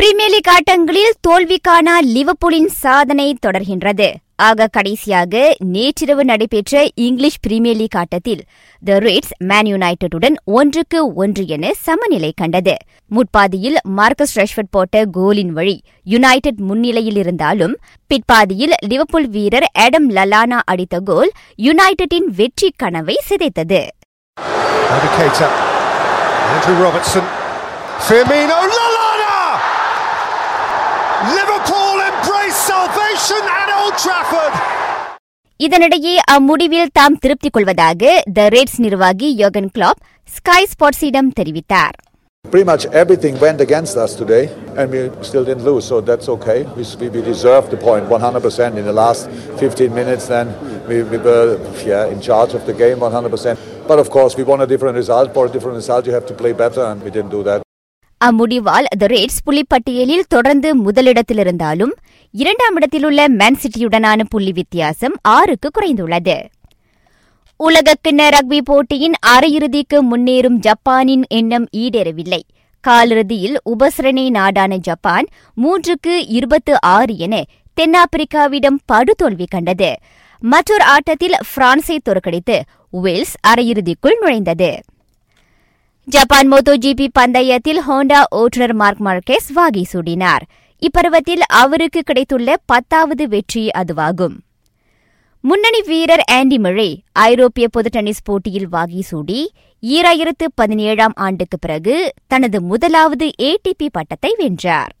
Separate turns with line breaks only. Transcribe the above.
Premier league ஆட்டங்களில் தோல்விக்கான லிவர்பூலின் சாதனை தொடர்கின்றது. ஆக கடைசியாக நேற்றிரவு நடைபெற்ற இங்கிலீஷ் பிரீமியர் லீக் ஆட்டத்தில் த ரெட்ஸ் மேன் யுனைடெடுடன் ஒன்றுக்கு ஒன்று என சமநிலை கண்டது. முற்பாதியில் மார்க்கஸ் ரஷ்வர்ட் போட்ட கோலின் வழி யுனைடெட் முன்னிலையில் இருந்தாலும் பிற்பாதியில் லிவர்பூல் வீரர் ஆடம் லலானா அடித்த கோல் யுனைடெட்டின் வெற்றி கனவை சிதைத்தது.
Andrew Robertson, Firmino, Lala!
இதனிடையே அம்முடிவில் தாம் திருப்தி கொள்வதாக த ரெட்ஸ் நிர்வாகி யோகன் கிளாப் ஸ்கை ஸ்போர்ட்ஸிடம் தெரிவித்தார்
Pretty much everything went against us today, and we still didn't lose, so that's okay. We, we, we deserved the point 100% in the last 15 minutes. Then we, we were yeah, in charge of the game 100%. But of course, we want a different result. For a different result, you have to play better, and we didn't do that.
அம்முடிவால் த rates புள்ளிப்பட்டியலில் தொடர்ந்து முதலிடத்திலிருந்தாலும் இரண்டாம் இடத்திலுள்ள man சிட்டியுடனான புள்ளி வித்தியாசம் ஆறுக்கு குறைந்துள்ளது. உலகக்கிண்ண ரக்பி போட்டியின் அரையிறுதிக்கு முன்னேறும் ஜப்பானின் எண்ணம் ஈடேறவில்லை. காலிறுதியில் உபசரணை நாடான ஜப்பான் மூன்றுக்கு இருபத்து ஆறு என தென்னாப்பிரிக்காவிடம் படுதோல்வி கண்டது. மற்றொரு ஆட்டத்தில் பிரான்ஸை தோற்கடித்து வேல்ஸ் அரையிறுதிக்குள் நுழைந்தது. ஜப்பான் மோட்டோ ஜிபி பந்தயத்தில் ஹோண்டா ஓட்டுநர் மார்க் மார்க்கேஸ் வாகி சூடினார். இப்பருவத்தில் அவருக்கு கிடைத்துள்ள பத்தாவது வெற்றி அதுவாகும். முன்னணி வீரர் ஆண்டி மழை ஐரோப்பிய பொது டென்னிஸ் போட்டியில் வாகி சூடி ஈராயிரத்து பதினேழாம் ஆண்டுக்கு பிறகு தனது முதலாவது ஏடிபி பட்டத்தை வென்றார்.